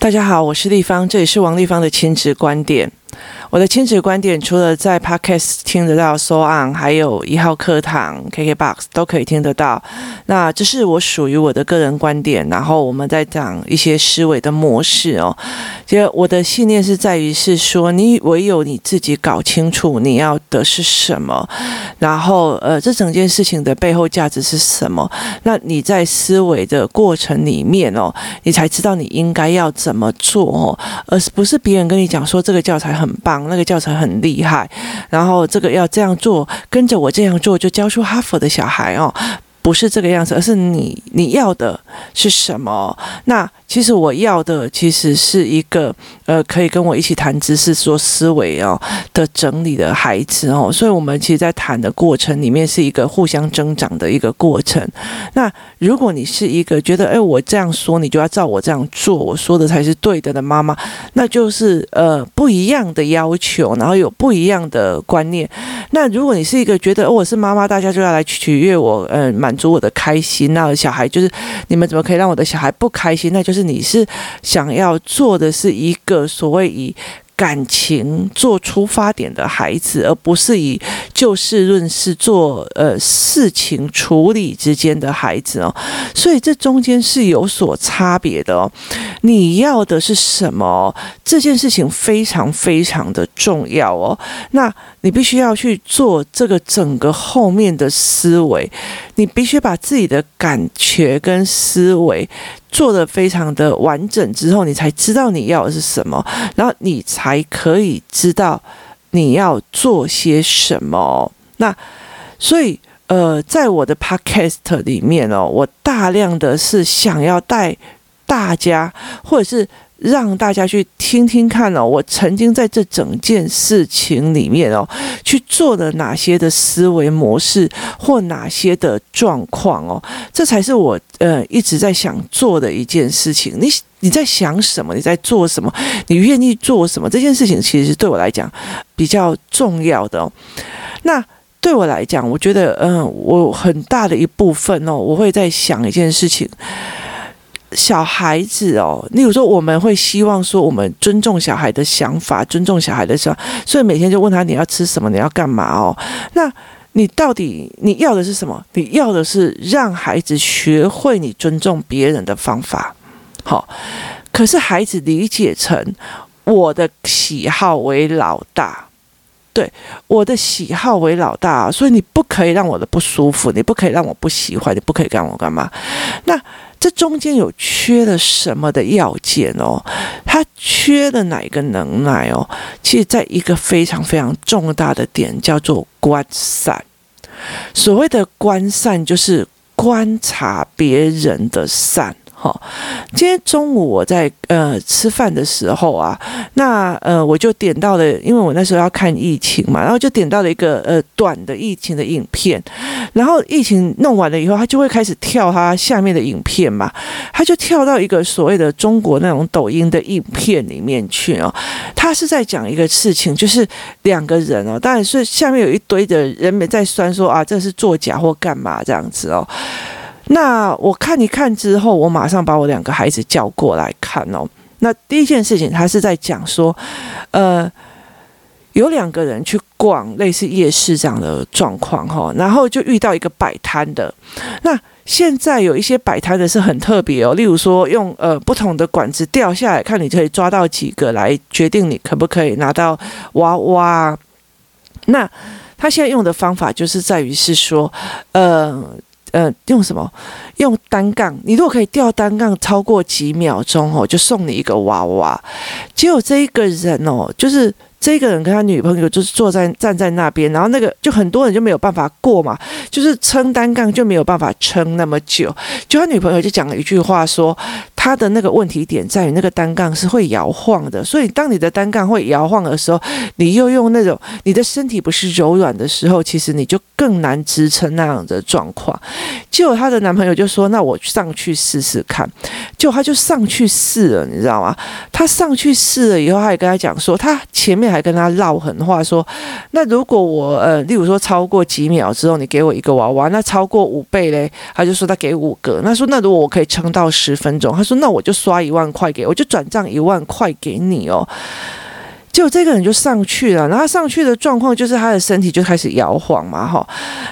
大家好，我是丽芳，这里是王丽芳的亲子观点。我的亲子观点除了在 Podcast 听得到，So On，还有一号课堂 KKBOX 都可以听得到。那这是我属于我的个人观点，然后我们在讲一些思维的模式哦。其实我的信念是在于是说，你唯有你自己搞清楚你要的是什么，然后呃，这整件事情的背后价值是什么，那你在思维的过程里面哦，你才知道你应该要怎么做哦，而不是别人跟你讲说这个教材很棒。那个教程很厉害，然后这个要这样做，跟着我这样做就教出哈佛的小孩哦，不是这个样子，而是你你要的是什么？那。其实我要的其实是一个呃，可以跟我一起谈知识、说思维哦的整理的孩子哦，所以我们其实，在谈的过程里面是一个互相增长的一个过程。那如果你是一个觉得，哎，我这样说，你就要照我这样做，我说的才是对的的妈妈，那就是呃不一样的要求，然后有不一样的观念。那如果你是一个觉得，哦，我是妈妈，大家就要来取悦我，呃，满足我的开心，那小孩就是你们怎么可以让我的小孩不开心？那就是。你是想要做的是一个所谓以感情做出发点的孩子，而不是以就事论事做呃事情处理之间的孩子哦，所以这中间是有所差别的哦。你要的是什么？这件事情非常非常的重要哦。那你必须要去做这个整个后面的思维，你必须把自己的感觉跟思维。做得非常的完整之后，你才知道你要的是什么，然后你才可以知道你要做些什么。那所以，呃，在我的 podcast 里面哦，我大量的是想要带大家，或者是。让大家去听听看哦，我曾经在这整件事情里面哦，去做了哪些的思维模式或哪些的状况哦，这才是我呃一直在想做的一件事情。你你在想什么？你在做什么？你愿意做什么？这件事情其实对我来讲比较重要的哦。那对我来讲，我觉得嗯，我很大的一部分哦，我会在想一件事情。小孩子哦，例如说，我们会希望说，我们尊重小孩的想法，尊重小孩的想，所以每天就问他你要吃什么，你要干嘛哦？那你到底你要的是什么？你要的是让孩子学会你尊重别人的方法，好。可是孩子理解成我的喜好为老大。对，我的喜好为老大，所以你不可以让我的不舒服，你不可以让我不喜欢，你不可以干我干嘛？那这中间有缺了什么的要件哦？他缺了哪一个能耐哦？其实在一个非常非常重大的点叫做观善。所谓的观善，就是观察别人的善。好，今天中午我在呃吃饭的时候啊，那呃我就点到了，因为我那时候要看疫情嘛，然后就点到了一个呃短的疫情的影片，然后疫情弄完了以后，他就会开始跳他下面的影片嘛，他就跳到一个所谓的中国那种抖音的影片里面去哦，他是在讲一个事情，就是两个人哦，当然是下面有一堆的人们在酸说啊，这是作假或干嘛这样子哦。那我看一看之后，我马上把我两个孩子叫过来看哦。那第一件事情，他是在讲说，呃，有两个人去逛类似夜市这样的状况哈，然后就遇到一个摆摊的。那现在有一些摆摊的是很特别哦，例如说用呃不同的管子掉下来，看你可以抓到几个来决定你可不可以拿到娃娃。那他现在用的方法就是在于是说，呃。呃，用什么？用单杠。你如果可以吊单杠超过几秒钟哦，就送你一个娃娃。结果这一个人哦，就是。这个人跟他女朋友就是坐在站在那边，然后那个就很多人就没有办法过嘛，就是撑单杠就没有办法撑那么久。就他女朋友就讲了一句话说，他的那个问题点在于那个单杠是会摇晃的，所以当你的单杠会摇晃的时候，你又用那种你的身体不是柔软的时候，其实你就更难支撑那样的状况。结果她的男朋友就说：“那我上去试试看。”结果他就上去试了，你知道吗？他上去试了以后，他也跟他讲说，他前面。还跟他唠狠话说，那如果我呃，例如说超过几秒之后，你给我一个娃娃，那超过五倍嘞，他就说他给五个。那说那如果我可以撑到十分钟，他说说那我就刷一万块给，我就转账一万块给你哦。就这个人就上去了，然后他上去的状况就是他的身体就开始摇晃嘛，哈。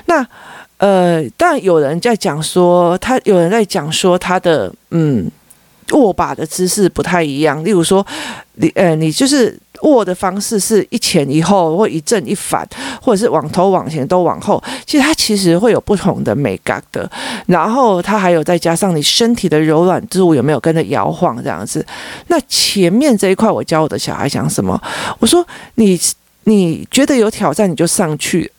那呃，但有人在讲说，他有人在讲说他的嗯握把的姿势不太一样，例如说你呃你就是。握的方式是一前一后，或一正一反，或者是往头往前都往后。其实它其实会有不同的美感的。然后它还有再加上你身体的柔软度有没有跟着摇晃这样子。那前面这一块，我教我的小孩讲什么？我说你你觉得有挑战你就上去，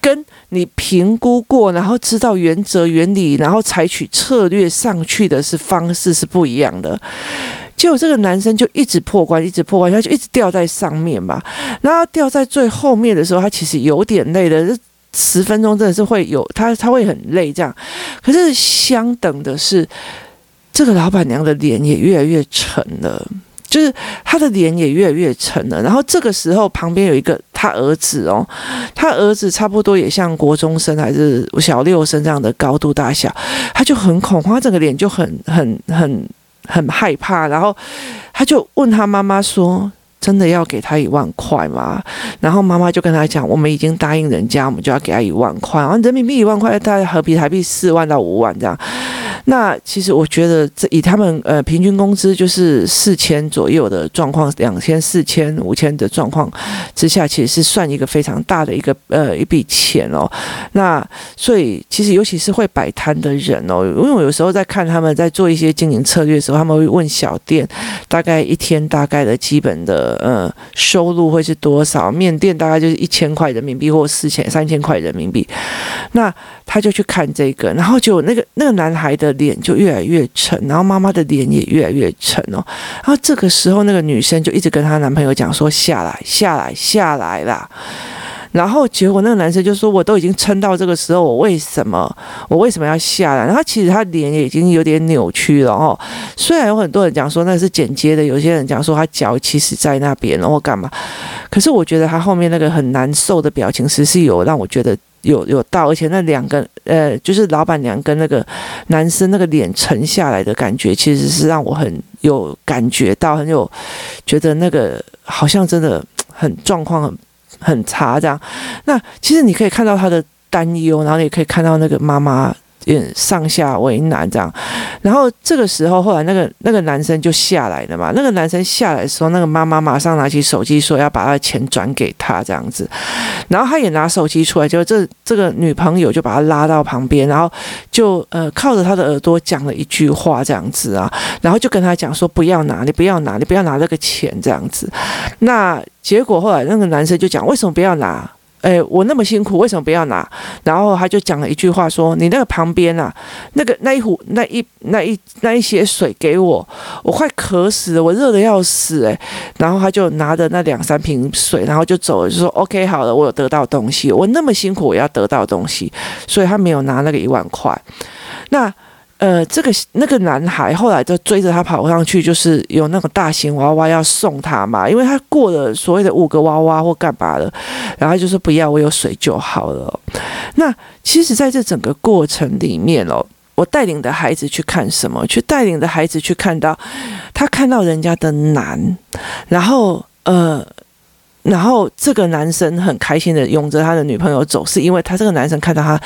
跟你评估过，然后知道原则原理，然后采取策略上去的是方式是不一样的。结果这个男生就一直破关，一直破关，他就一直掉在上面嘛。然后掉在最后面的时候，他其实有点累的。这十分钟真的是会有他，他会很累这样。可是相等的是，这个老板娘的脸也越来越沉了，就是他的脸也越来越沉了。然后这个时候旁边有一个他儿子哦，他儿子差不多也像国中生还是小六生这样的高度大小，他就很恐慌，他整个脸就很很很。很害怕，然后他就问他妈妈说：“真的要给他一万块吗？”然后妈妈就跟他讲：“我们已经答应人家，我们就要给他一万块，然后人民币一万块，大概合比台币四万到五万这样。”那其实我觉得，这以他们呃平均工资就是四千左右的状况，两千、四千、五千的状况之下，其实是算一个非常大的一个呃一笔钱哦。那所以其实尤其是会摆摊的人哦，因为我有时候在看他们在做一些经营策略的时候，他们会问小店大概一天大概的基本的呃收入会是多少？面店大概就是一千块人民币或四千、三千块人民币。那他就去看这个，然后就那个那个男孩的脸就越来越沉，然后妈妈的脸也越来越沉哦。然后这个时候，那个女生就一直跟她男朋友讲说：“下来，下来，下来啦。”然后结果那个男生就说：“我都已经撑到这个时候，我为什么我为什么要下来？”然后其实他脸也已经有点扭曲了哦。虽然有很多人讲说那是剪接的，有些人讲说他脚其实在那边，然后干嘛？可是我觉得他后面那个很难受的表情，其实是有让我觉得。有有到，而且那两个呃，就是老板娘跟那个男生那个脸沉下来的感觉，其实是让我很有感觉到，很有觉得那个好像真的很状况很很差这样。那其实你可以看到他的担忧，然后也可以看到那个妈妈。上下为难这样，然后这个时候，后来那个那个男生就下来了嘛。那个男生下来的时候，那个妈妈马上拿起手机说要把他的钱转给他这样子，然后他也拿手机出来，就这这个女朋友就把他拉到旁边，然后就呃靠着他的耳朵讲了一句话这样子啊，然后就跟他讲说不要拿，你不要拿，你不要拿这个钱这样子。那结果后来那个男生就讲为什么不要拿？哎，我那么辛苦，为什么不要拿？然后他就讲了一句话说：“你那个旁边啊，那个那一壶、那一、那一、那一些水给我，我快渴死了，我热得要死。”哎，然后他就拿着那两三瓶水，然后就走了，就说：“OK，好了，我有得到东西，我那么辛苦，我要得到东西，所以他没有拿那个一万块。”那。呃，这个那个男孩后来就追着他跑上去，就是有那个大型娃娃要送他嘛，因为他过了所谓的五个娃娃或干嘛的，然后就说不要，我有水就好了。那其实，在这整个过程里面哦，我带领的孩子去看什么？去带领的孩子去看到他看到人家的难，然后呃，然后这个男生很开心的拥着他的女朋友走，是因为他这个男生看到他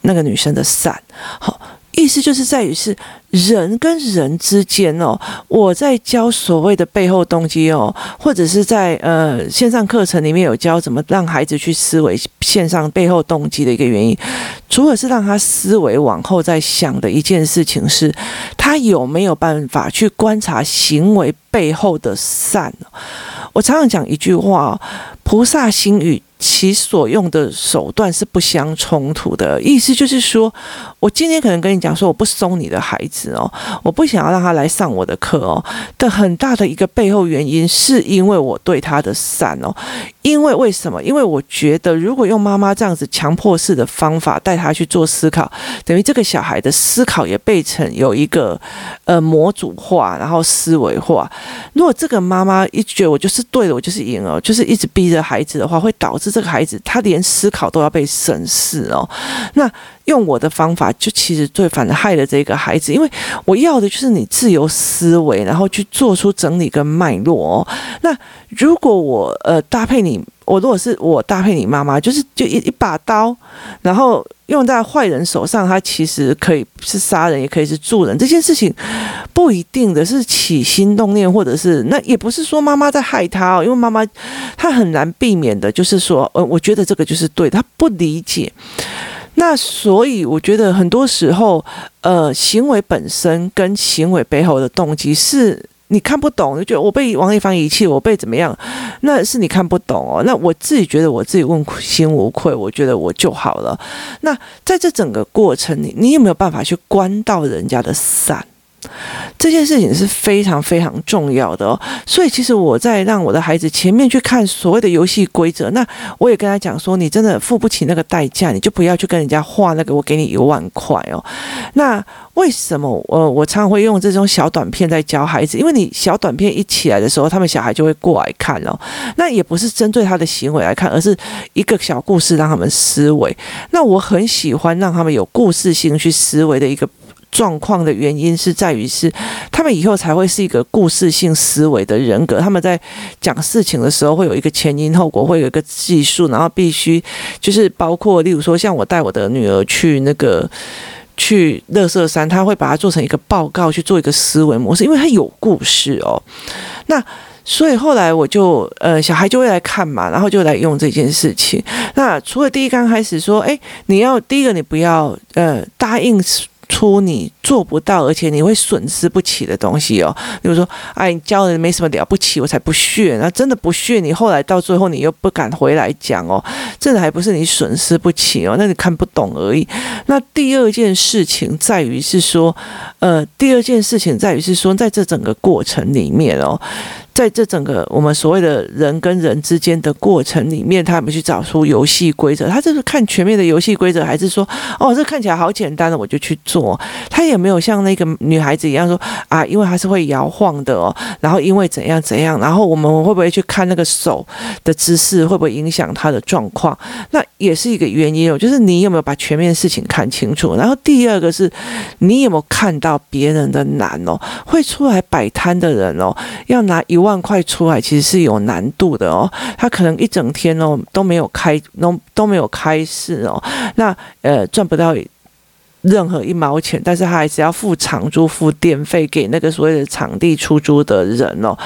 那个女生的善，好。意思就是在于是人跟人之间哦，我在教所谓的背后动机哦，或者是在呃线上课程里面有教怎么让孩子去思维线上背后动机的一个原因，除了是让他思维往后再想的一件事情是，他有没有办法去观察行为背后的善。我常常讲一句话，菩萨心与。其所用的手段是不相冲突的，意思就是说，我今天可能跟你讲说，我不收你的孩子哦，我不想要让他来上我的课哦，的很大的一个背后原因，是因为我对他的善哦。因为为什么？因为我觉得，如果用妈妈这样子强迫式的方法带他去做思考，等于这个小孩的思考也被成有一个呃模组化，然后思维化。如果这个妈妈一觉得我就是对的，我就是赢了，就是一直逼着孩子的话，会导致这个孩子他连思考都要被审视哦。那用我的方法，就其实最反害了这个孩子，因为我要的就是你自由思维，然后去做出整理跟脉络哦。那如果我呃搭配你，我如果是我搭配你妈妈，就是就一一把刀，然后用在坏人手上，他其实可以是杀人，也可以是助人。这件事情不一定的是起心动念，或者是那也不是说妈妈在害他哦，因为妈妈她很难避免的，就是说呃，我觉得这个就是对，他不理解。那所以我觉得很多时候，呃，行为本身跟行为背后的动机是你看不懂，就觉得我被王一芳遗弃，我被怎么样，那是你看不懂哦。那我自己觉得我自己问心无愧，我觉得我就好了。那在这整个过程里，你有没有办法去关到人家的伞？这件事情是非常非常重要的哦，所以其实我在让我的孩子前面去看所谓的游戏规则，那我也跟他讲说，你真的付不起那个代价，你就不要去跟人家画那个，我给你一万块哦。那为什么我我常常会用这种小短片在教孩子？因为你小短片一起来的时候，他们小孩就会过来看哦。那也不是针对他的行为来看，而是一个小故事让他们思维。那我很喜欢让他们有故事性去思维的一个。状况的原因是在于是，他们以后才会是一个故事性思维的人格。他们在讲事情的时候，会有一个前因后果，会有一个技术，然后必须就是包括，例如说，像我带我的女儿去那个去乐色山，他会把它做成一个报告，去做一个思维模式，因为他有故事哦。那所以后来我就呃，小孩就会来看嘛，然后就来用这件事情。那除了第一刚开始说，哎，你要第一个，你不要呃答应。出你做不到，而且你会损失不起的东西哦。比如说，哎，你教人没什么了不起，我才不屑。那真的不屑，你后来到最后你又不敢回来讲哦，这还不是你损失不起哦，那你看不懂而已。那第二件事情在于是说，呃，第二件事情在于是说，在这整个过程里面哦。在这整个我们所谓的人跟人之间的过程里面，他们去找出游戏规则。他这是看全面的游戏规则，还是说，哦，这看起来好简单的，我就去做？他也没有像那个女孩子一样说啊，因为他是会摇晃的哦，然后因为怎样怎样，然后我们会不会去看那个手的姿势，会不会影响他的状况？那也是一个原因哦，就是你有没有把全面的事情看清楚？然后第二个是，你有没有看到别人的难哦？会出来摆摊的人哦，要拿一万。万块出来其实是有难度的哦，他可能一整天哦都没有开，都都没有开市哦，那呃赚不到。任何一毛钱，但是他还是要付场租、付电费给那个所谓的场地出租的人哦。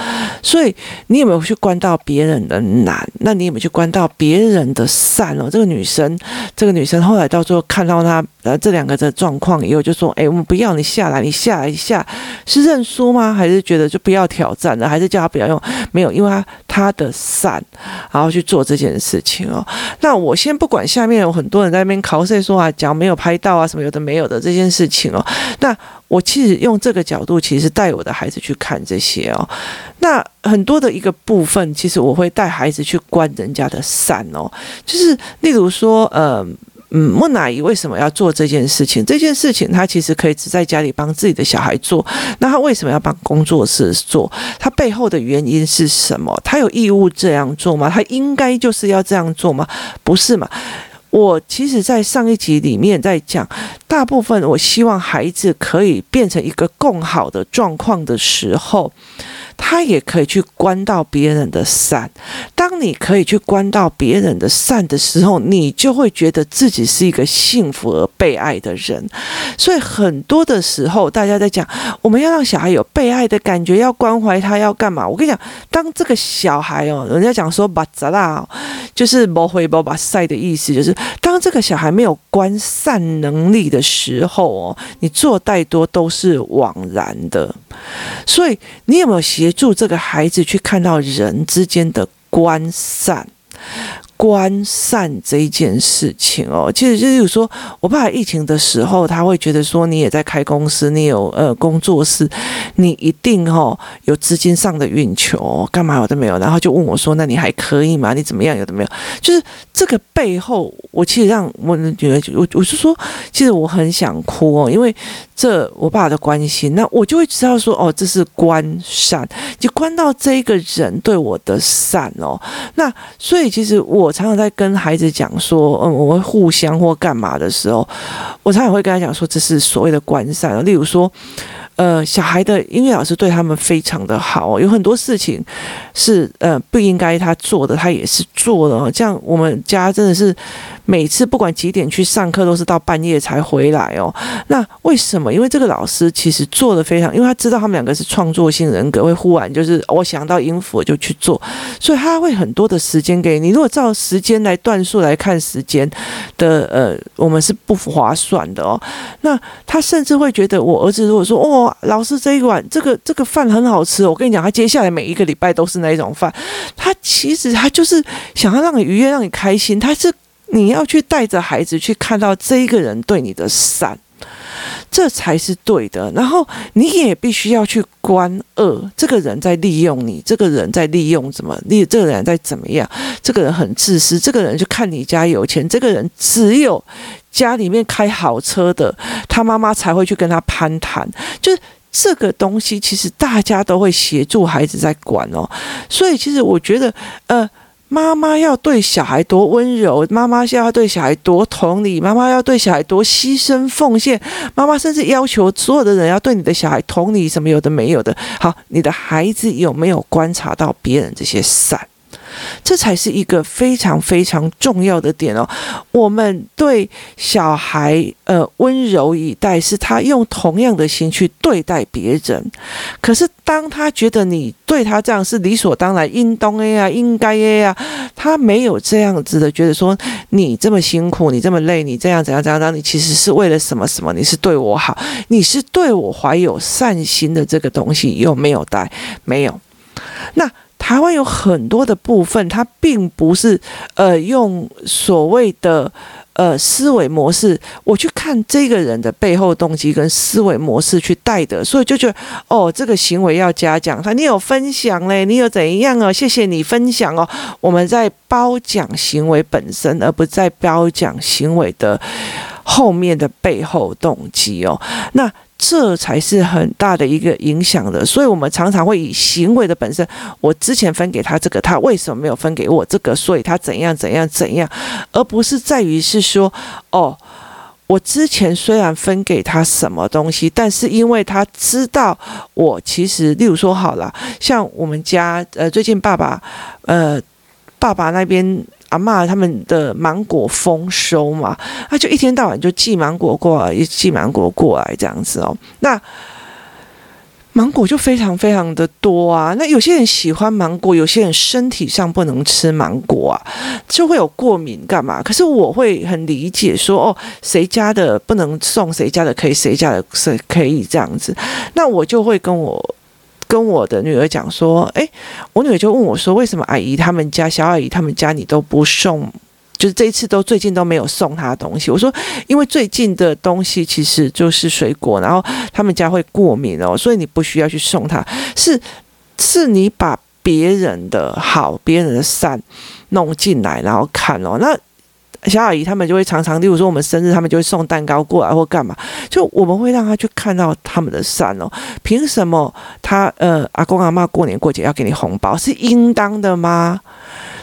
所以你有没有去关到别人的难？那你有没有去关到别人的善哦？这个女生，这个女生后来到最后看到她呃这两个的状况以后，就说：“哎，我们不要你下来，你下来一下是认输吗？还是觉得就不要挑战了？还是叫他不要用？没有，因为他他的善，然后去做这件事情哦。那我先不管下面有很多人在那边考试说啊，讲没有拍到啊什么有的。没有的这件事情哦，那我其实用这个角度，其实带我的孩子去看这些哦。那很多的一个部分，其实我会带孩子去观人家的善哦，就是例如说，呃，嗯，木乃伊为什么要做这件事情？这件事情他其实可以只在家里帮自己的小孩做，那他为什么要帮工作室做？他背后的原因是什么？他有义务这样做吗？他应该就是要这样做吗？不是嘛？我其实，在上一集里面在讲，大部分我希望孩子可以变成一个更好的状况的时候。他也可以去关到别人的善。当你可以去关到别人的善的时候，你就会觉得自己是一个幸福而被爱的人。所以很多的时候，大家在讲，我们要让小孩有被爱的感觉，要关怀他，要干嘛？我跟你讲，当这个小孩哦，人家讲说把杂啦，就是不回不把晒的意思，就是当这个小孩没有关善能力的时候哦，你做太多都是枉然的。所以你有没有协助这个孩子去看到人之间的关善？关善这一件事情哦，其实就是说，我爸疫情的时候，他会觉得说，你也在开公司，你有呃工作室，你一定哦有资金上的运球，干嘛有的没有，然后就问我说，那你还可以吗？你怎么样？有的没有？就是这个背后，我其实让我女儿，我我是说，其实我很想哭哦，因为这我爸的关心，那我就会知道说，哦，这是关善，就关到这一个人对我的善哦，那所以其实我。常常在跟孩子讲说，嗯，我们互相或干嘛的时候，我常常会跟他讲说，这是所谓的关善。例如说，呃，小孩的音乐老师对他们非常的好，有很多事情是呃不应该他做的，他也是做的。这样我们家真的是。每次不管几点去上课，都是到半夜才回来哦。那为什么？因为这个老师其实做的非常，因为他知道他们两个是创作性人格，会忽然就是我想到音符就去做，所以他会很多的时间给你。如果照时间来段数来看时间的，呃，我们是不划算的哦。那他甚至会觉得，我儿子如果说哦，老师这一碗这个这个饭很好吃，我跟你讲，他接下来每一个礼拜都是那一种饭。他其实他就是想要让你愉悦，让你开心，他是。你要去带着孩子去看到这一个人对你的善，这才是对的。然后你也必须要去观恶，这个人在利用你，这个人在利用怎么利，这个人在怎么样？这个人很自私，这个人就看你家有钱，这个人只有家里面开好车的，他妈妈才会去跟他攀谈。就是这个东西，其实大家都会协助孩子在管哦。所以其实我觉得，呃。妈妈要对小孩多温柔，妈妈要对小孩多同理，妈妈要对小孩多牺牲奉献，妈妈甚至要求所有的人要对你的小孩同理，什么有的没有的。好，你的孩子有没有观察到别人这些善？这才是一个非常非常重要的点哦。我们对小孩呃温柔以待，是他用同样的心去对待别人。可是当他觉得你对他这样是理所当然、应当的呀、应该的呀，他没有这样子的觉得说你这么辛苦、你这么累、你这样怎样怎样，当你其实是为了什么什么？你是对我好，你是对我怀有善心的这个东西有没有带？没有。那。台湾有很多的部分，它并不是呃用所谓的呃思维模式，我去看这个人的背后动机跟思维模式去带的，所以就觉得哦，这个行为要嘉奖他，你有分享嘞，你有怎样哦？谢谢你分享哦，我们在褒奖行为本身，而不在褒奖行为的后面的背后动机哦，那。这才是很大的一个影响的，所以我们常常会以行为的本身，我之前分给他这个，他为什么没有分给我这个？所以他怎样怎样怎样，而不是在于是说，哦，我之前虽然分给他什么东西，但是因为他知道我其实，例如说好了，像我们家呃，最近爸爸呃，爸爸那边。阿嬷他们的芒果丰收嘛，他就一天到晚就寄芒果过来，寄芒果过来这样子哦。那芒果就非常非常的多啊。那有些人喜欢芒果，有些人身体上不能吃芒果啊，就会有过敏干嘛？可是我会很理解说，哦，谁家的不能送，谁家的可以，谁家的是可以这样子。那我就会跟我。跟我的女儿讲说，诶，我女儿就问我说，为什么阿姨他们家、小阿姨他们家你都不送？就是这一次都最近都没有送她东西。我说，因为最近的东西其实就是水果，然后他们家会过敏哦，所以你不需要去送她。是，是你把别人的好、别人的善弄进来，然后看哦，那。小阿姨他们就会常常，例如说我们生日，他们就会送蛋糕过来或干嘛，就我们会让他去看到他们的善哦。凭什么他呃阿公阿妈过年过节要给你红包是应当的吗？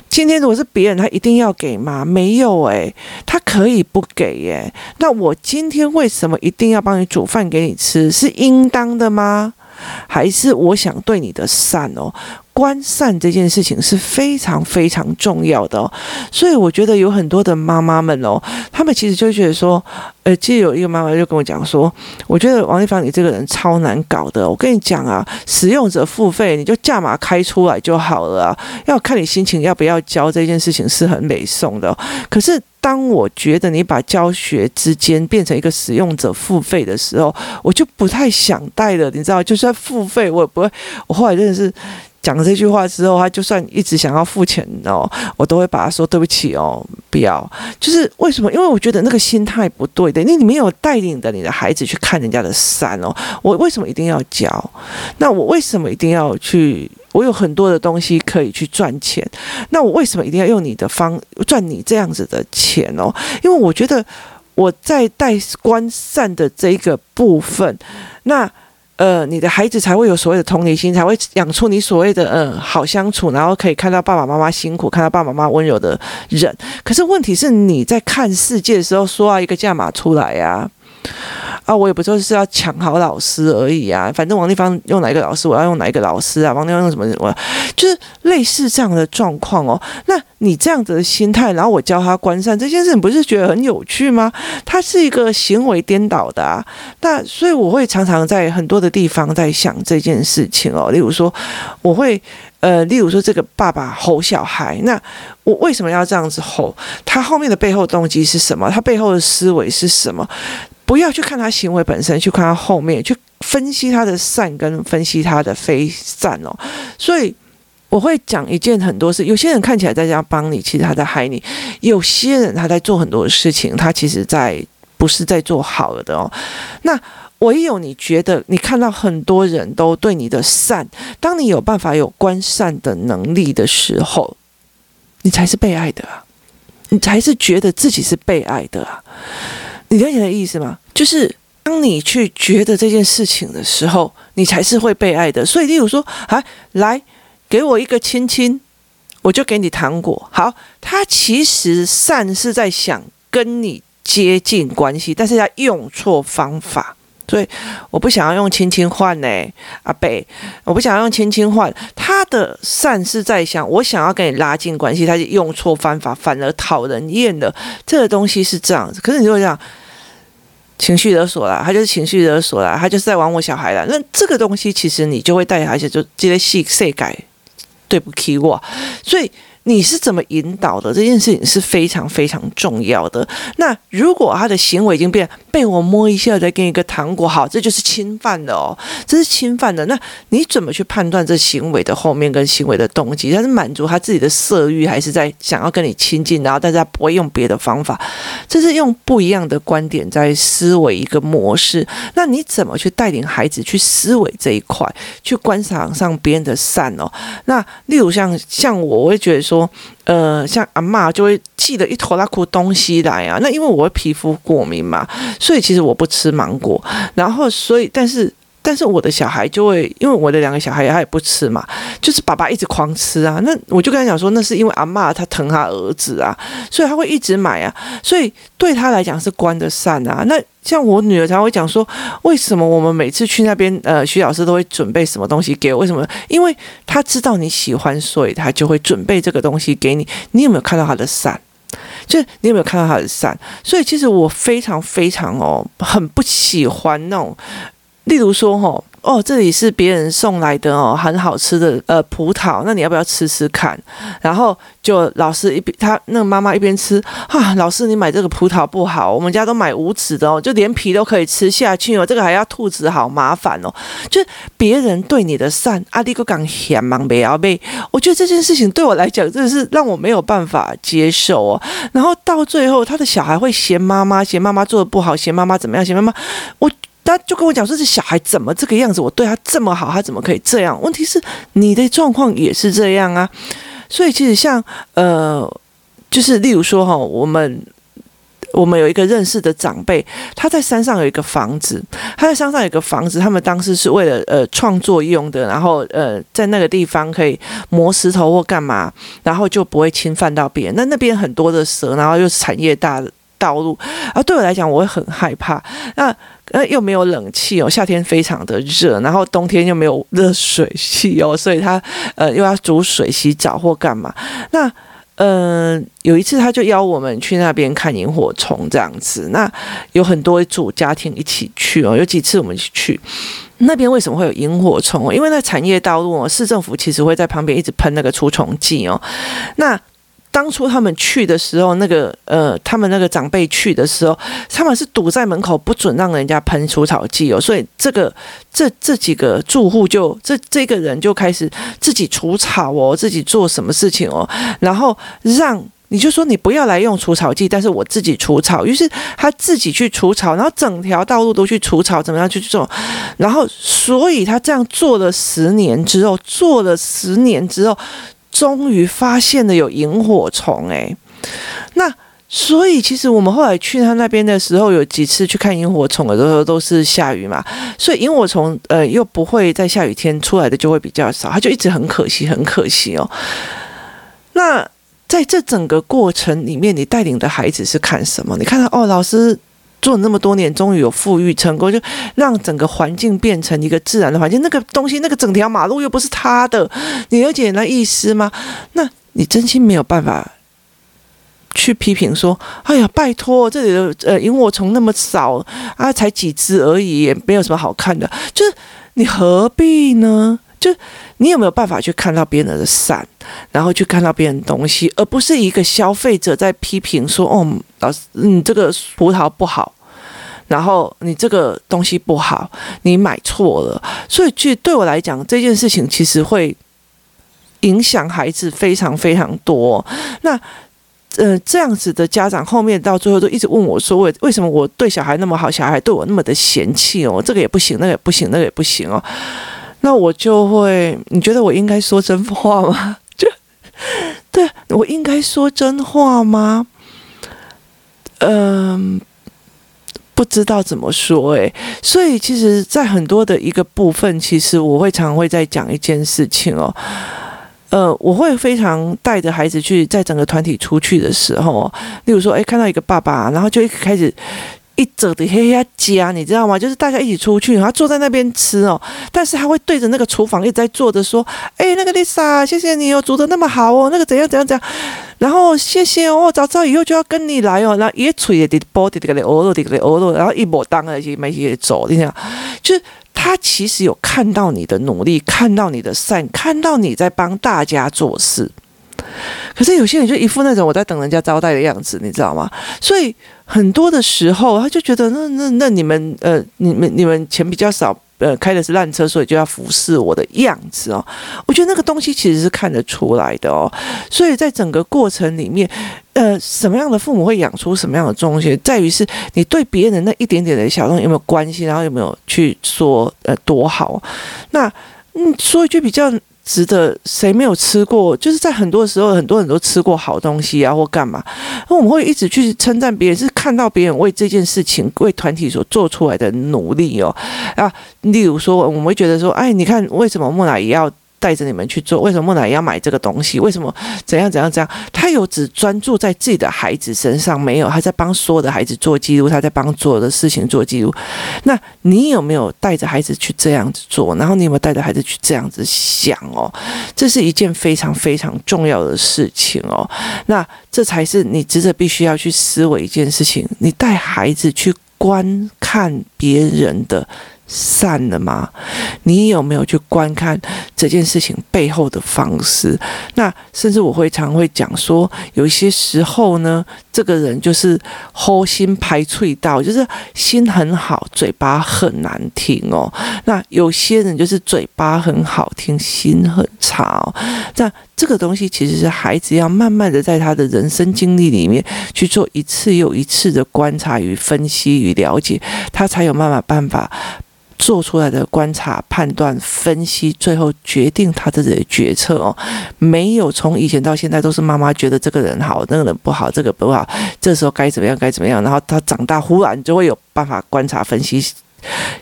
今天如果是别人，他一定要给吗？没有诶，他可以不给耶。那我今天为什么一定要帮你煮饭给你吃？是应当的吗？还是我想对你的善哦？关善这件事情是非常非常重要的，所以我觉得有很多的妈妈们哦，他们其实就觉得说，呃，其实有一个妈妈就跟我讲说，我觉得王丽芳你这个人超难搞的，我跟你讲啊，使用者付费你就价码开出来就好了啊，要看你心情要不要交这件事情是很美送的，可是。当我觉得你把教学之间变成一个使用者付费的时候，我就不太想带了，你知道，就算付费，我也不会。我后来真的是讲这句话之后，他就算一直想要付钱哦，我都会把他说对不起哦，不要。就是为什么？因为我觉得那个心态不对的。你你没有带领的你的孩子去看人家的山哦，我为什么一定要教？那我为什么一定要去？我有很多的东西可以去赚钱，那我为什么一定要用你的方赚你这样子的钱哦？因为我觉得我在带观善的这一个部分，那。呃，你的孩子才会有所谓的同理心，才会养出你所谓的、呃、好相处，然后可以看到爸爸妈妈辛苦，看到爸爸妈妈温柔的人。可是问题是你在看世界的时候，说啊一个价码出来呀、啊，我也不就是要抢好老师而已啊，反正王丽芳用哪一个老师，我要用哪一个老师啊，王丽芳用什么，我就是类似这样的状况哦。那你这样子的心态，然后我教他观善这件事，你不是觉得很有趣吗？他是一个行为颠倒的啊。那所以我会常常在很多的地方在想这件事情哦。例如说，我会呃，例如说这个爸爸吼小孩，那我为什么要这样子吼？他后面的背后动机是什么？他背后的思维是什么？不要去看他行为本身，去看他后面，去分析他的善跟分析他的非善哦。所以我会讲一件很多事，有些人看起来在这样帮你，其实他在害你；有些人他在做很多事情，他其实在不是在做好了的哦。那唯有你觉得你看到很多人都对你的善，当你有办法有观善的能力的时候，你才是被爱的啊，你才是觉得自己是被爱的啊。你了解的意思吗？就是当你去觉得这件事情的时候，你才是会被爱的。所以，例如说，啊，来给我一个亲亲，我就给你糖果。好，他其实善是在想跟你接近关系，但是他用错方法。所以我不想要用亲亲换呢，阿北，我不想要用亲亲换。他的善是在想，我想要跟你拉近关系，他就用错方法，反而讨人厌的。这个东西是这样子，可是你就会这样，情绪勒索啦，他就是情绪勒索啦，他就是在玩我小孩啦。那这个东西其实你就会带孩子就直接细细改，对不起我，所以。你是怎么引导的？这件事情是非常非常重要的。那如果他的行为已经变，被我摸一下再给你一个糖果，好，这就是侵犯的哦，这是侵犯的。那你怎么去判断这行为的后面跟行为的动机？他是满足他自己的色欲，还是在想要跟你亲近？然后，但是他不会用别的方法，这是用不一样的观点在思维一个模式。那你怎么去带领孩子去思维这一块，去观赏上别人的善哦？那例如像像我，我会觉得。说，呃，像阿嬷就会寄了一坨拉库东西来啊。那因为我会皮肤过敏嘛，所以其实我不吃芒果。然后，所以但是。但是我的小孩就会，因为我的两个小孩他也不吃嘛，就是爸爸一直狂吃啊。那我就跟他讲说，那是因为阿嬷她疼他儿子啊，所以他会一直买啊。所以对他来讲是关的善啊。那像我女儿才会讲说，为什么我们每次去那边，呃，徐老师都会准备什么东西给我？为什么？因为他知道你喜欢，所以他就会准备这个东西给你。你有没有看到他的善？就你有没有看到他的伞？所以其实我非常非常哦，很不喜欢那种。例如说，吼，哦，这里是别人送来的哦，很好吃的呃葡萄，那你要不要吃吃看？然后就老师一边他那个妈妈一边吃啊，老师你买这个葡萄不好，我们家都买无籽的哦，就连皮都可以吃下去哦，这个还要吐籽，好麻烦哦。就别人对你的善，阿弟哥讲嫌忙不要被，我觉得这件事情对我来讲真的是让我没有办法接受哦。然后到最后，他的小孩会嫌妈妈，嫌妈妈做的不好，嫌妈妈怎么样，嫌妈妈我。他就跟我讲说：“这小孩怎么这个样子？我对他这么好，他怎么可以这样？问题是你的状况也是这样啊。所以其实像呃，就是例如说哈，我们我们有一个认识的长辈，他在山上有一个房子，他在山上有一个房子，他们当时是为了呃创作用的，然后呃在那个地方可以磨石头或干嘛，然后就不会侵犯到别人。那那边很多的蛇，然后又是产业大道路，而对我来讲，我会很害怕。那呃又没有冷气哦，夏天非常的热，然后冬天又没有热水器哦，所以他呃又要煮水洗澡或干嘛。那呃有一次他就邀我们去那边看萤火虫这样子，那有很多组家庭一起去哦，有几次我们一起去那边，为什么会有萤火虫？因为那产业道路哦，市政府其实会在旁边一直喷那个除虫剂哦，那。当初他们去的时候，那个呃，他们那个长辈去的时候，他们是堵在门口，不准让人家喷除草剂哦。所以这个这这几个住户就这这个人就开始自己除草哦，自己做什么事情哦，然后让你就说你不要来用除草剂，但是我自己除草。于是他自己去除草，然后整条道路都去除草，怎么样去做？然后所以他这样做了十年之后，做了十年之后。终于发现了有萤火虫哎，那所以其实我们后来去他那边的时候，有几次去看萤火虫的时候都是下雨嘛，所以萤火虫呃又不会在下雨天出来的就会比较少，他就一直很可惜，很可惜哦。那在这整个过程里面，你带领的孩子是看什么？你看到哦，老师。做了那么多年，终于有富裕成功，就让整个环境变成一个自然的环境。那个东西，那个整条马路又不是他的，你了解那意思吗？那你真心没有办法去批评说：“哎呀，拜托，这里的呃萤火虫那么少啊，才几只而已，也没有什么好看的。”就是你何必呢？就你有没有办法去看到别人的善，然后去看到别人东西，而不是一个消费者在批评说：“哦，老师，你这个葡萄不好，然后你这个东西不好，你买错了。”所以，其实对我来讲，这件事情其实会影响孩子非常非常多。那呃，这样子的家长后面到最后都一直问我说：“为为什么我对小孩那么好，小孩对我那么的嫌弃哦？这个也不行，那个也不行，那个也不行哦。”那我就会，你觉得我应该说真话吗？就对，我应该说真话吗？嗯，不知道怎么说诶。所以其实，在很多的一个部分，其实我会常会在讲一件事情哦。呃，我会非常带着孩子去，在整个团体出去的时候，例如说，诶，看到一个爸爸，然后就一开始。一整的黑黑家，你知道吗？就是大家一起出去，然后坐在那边吃哦。但是他会对着那个厨房一直在做着说：“哎，那个 Lisa，谢谢你哦，煮的那么好哦。那个怎样怎样怎样。然后谢谢哦，早知道以后就要跟你来哦。然后一吹的波滴滴个欧罗的这个欧罗，然后一抹当而且没些走，你想，就是他其实有看到你的努力，看到你的善，看到你在帮大家做事。可是有些人就一副那种我在等人家招待的样子，你知道吗？所以。很多的时候，他就觉得那那那你们呃，你们你们钱比较少，呃，开的是烂车，所以就要服侍我的样子哦。我觉得那个东西其实是看得出来的哦。所以在整个过程里面，呃，什么样的父母会养出什么样的东西，在于是你对别人那一点点的小东西有没有关心，然后有没有去说呃多好。那嗯，说一句比较。值得谁没有吃过？就是在很多时候，很多人都吃过好东西啊，或干嘛。那我们会一直去称赞别人，是看到别人为这件事情、为团体所做出来的努力哦。啊，例如说，我们会觉得说，哎，你看，为什么木乃伊要？带着你们去做，为什么木乃伊要买这个东西？为什么怎样怎样怎样？他有只专注在自己的孩子身上，没有他在帮所有的孩子做记录，他在帮做的事情做记录。那你有没有带着孩子去这样子做？然后你有没有带着孩子去这样子想哦？这是一件非常非常重要的事情哦。那这才是你值得必须要去思维一件事情。你带孩子去观看别人的。善了吗？你有没有去观看这件事情背后的方式？那甚至我会常会讲说，有一些时候呢，这个人就是好心排脆道，就是心很好，嘴巴很难听哦。那有些人就是嘴巴很好听，心很差哦。那这个东西其实是孩子要慢慢的在他的人生经历里面去做一次又一次的观察与分析与了解，他才有办法办法。做出来的观察、判断、分析，最后决定他自己的决策哦，没有从以前到现在都是妈妈觉得这个人好，那个人不好，这个不好，这时候该怎么样该怎么样，然后他长大忽然就会有办法观察、分析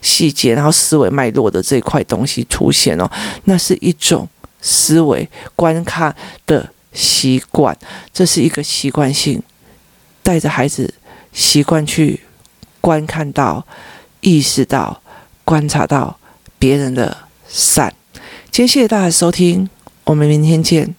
细节，然后思维脉络的这块东西出现哦，那是一种思维观看的习惯，这是一个习惯性，带着孩子习惯去观看到、意识到。观察到别人的善，今天谢谢大家收听，我们明天见。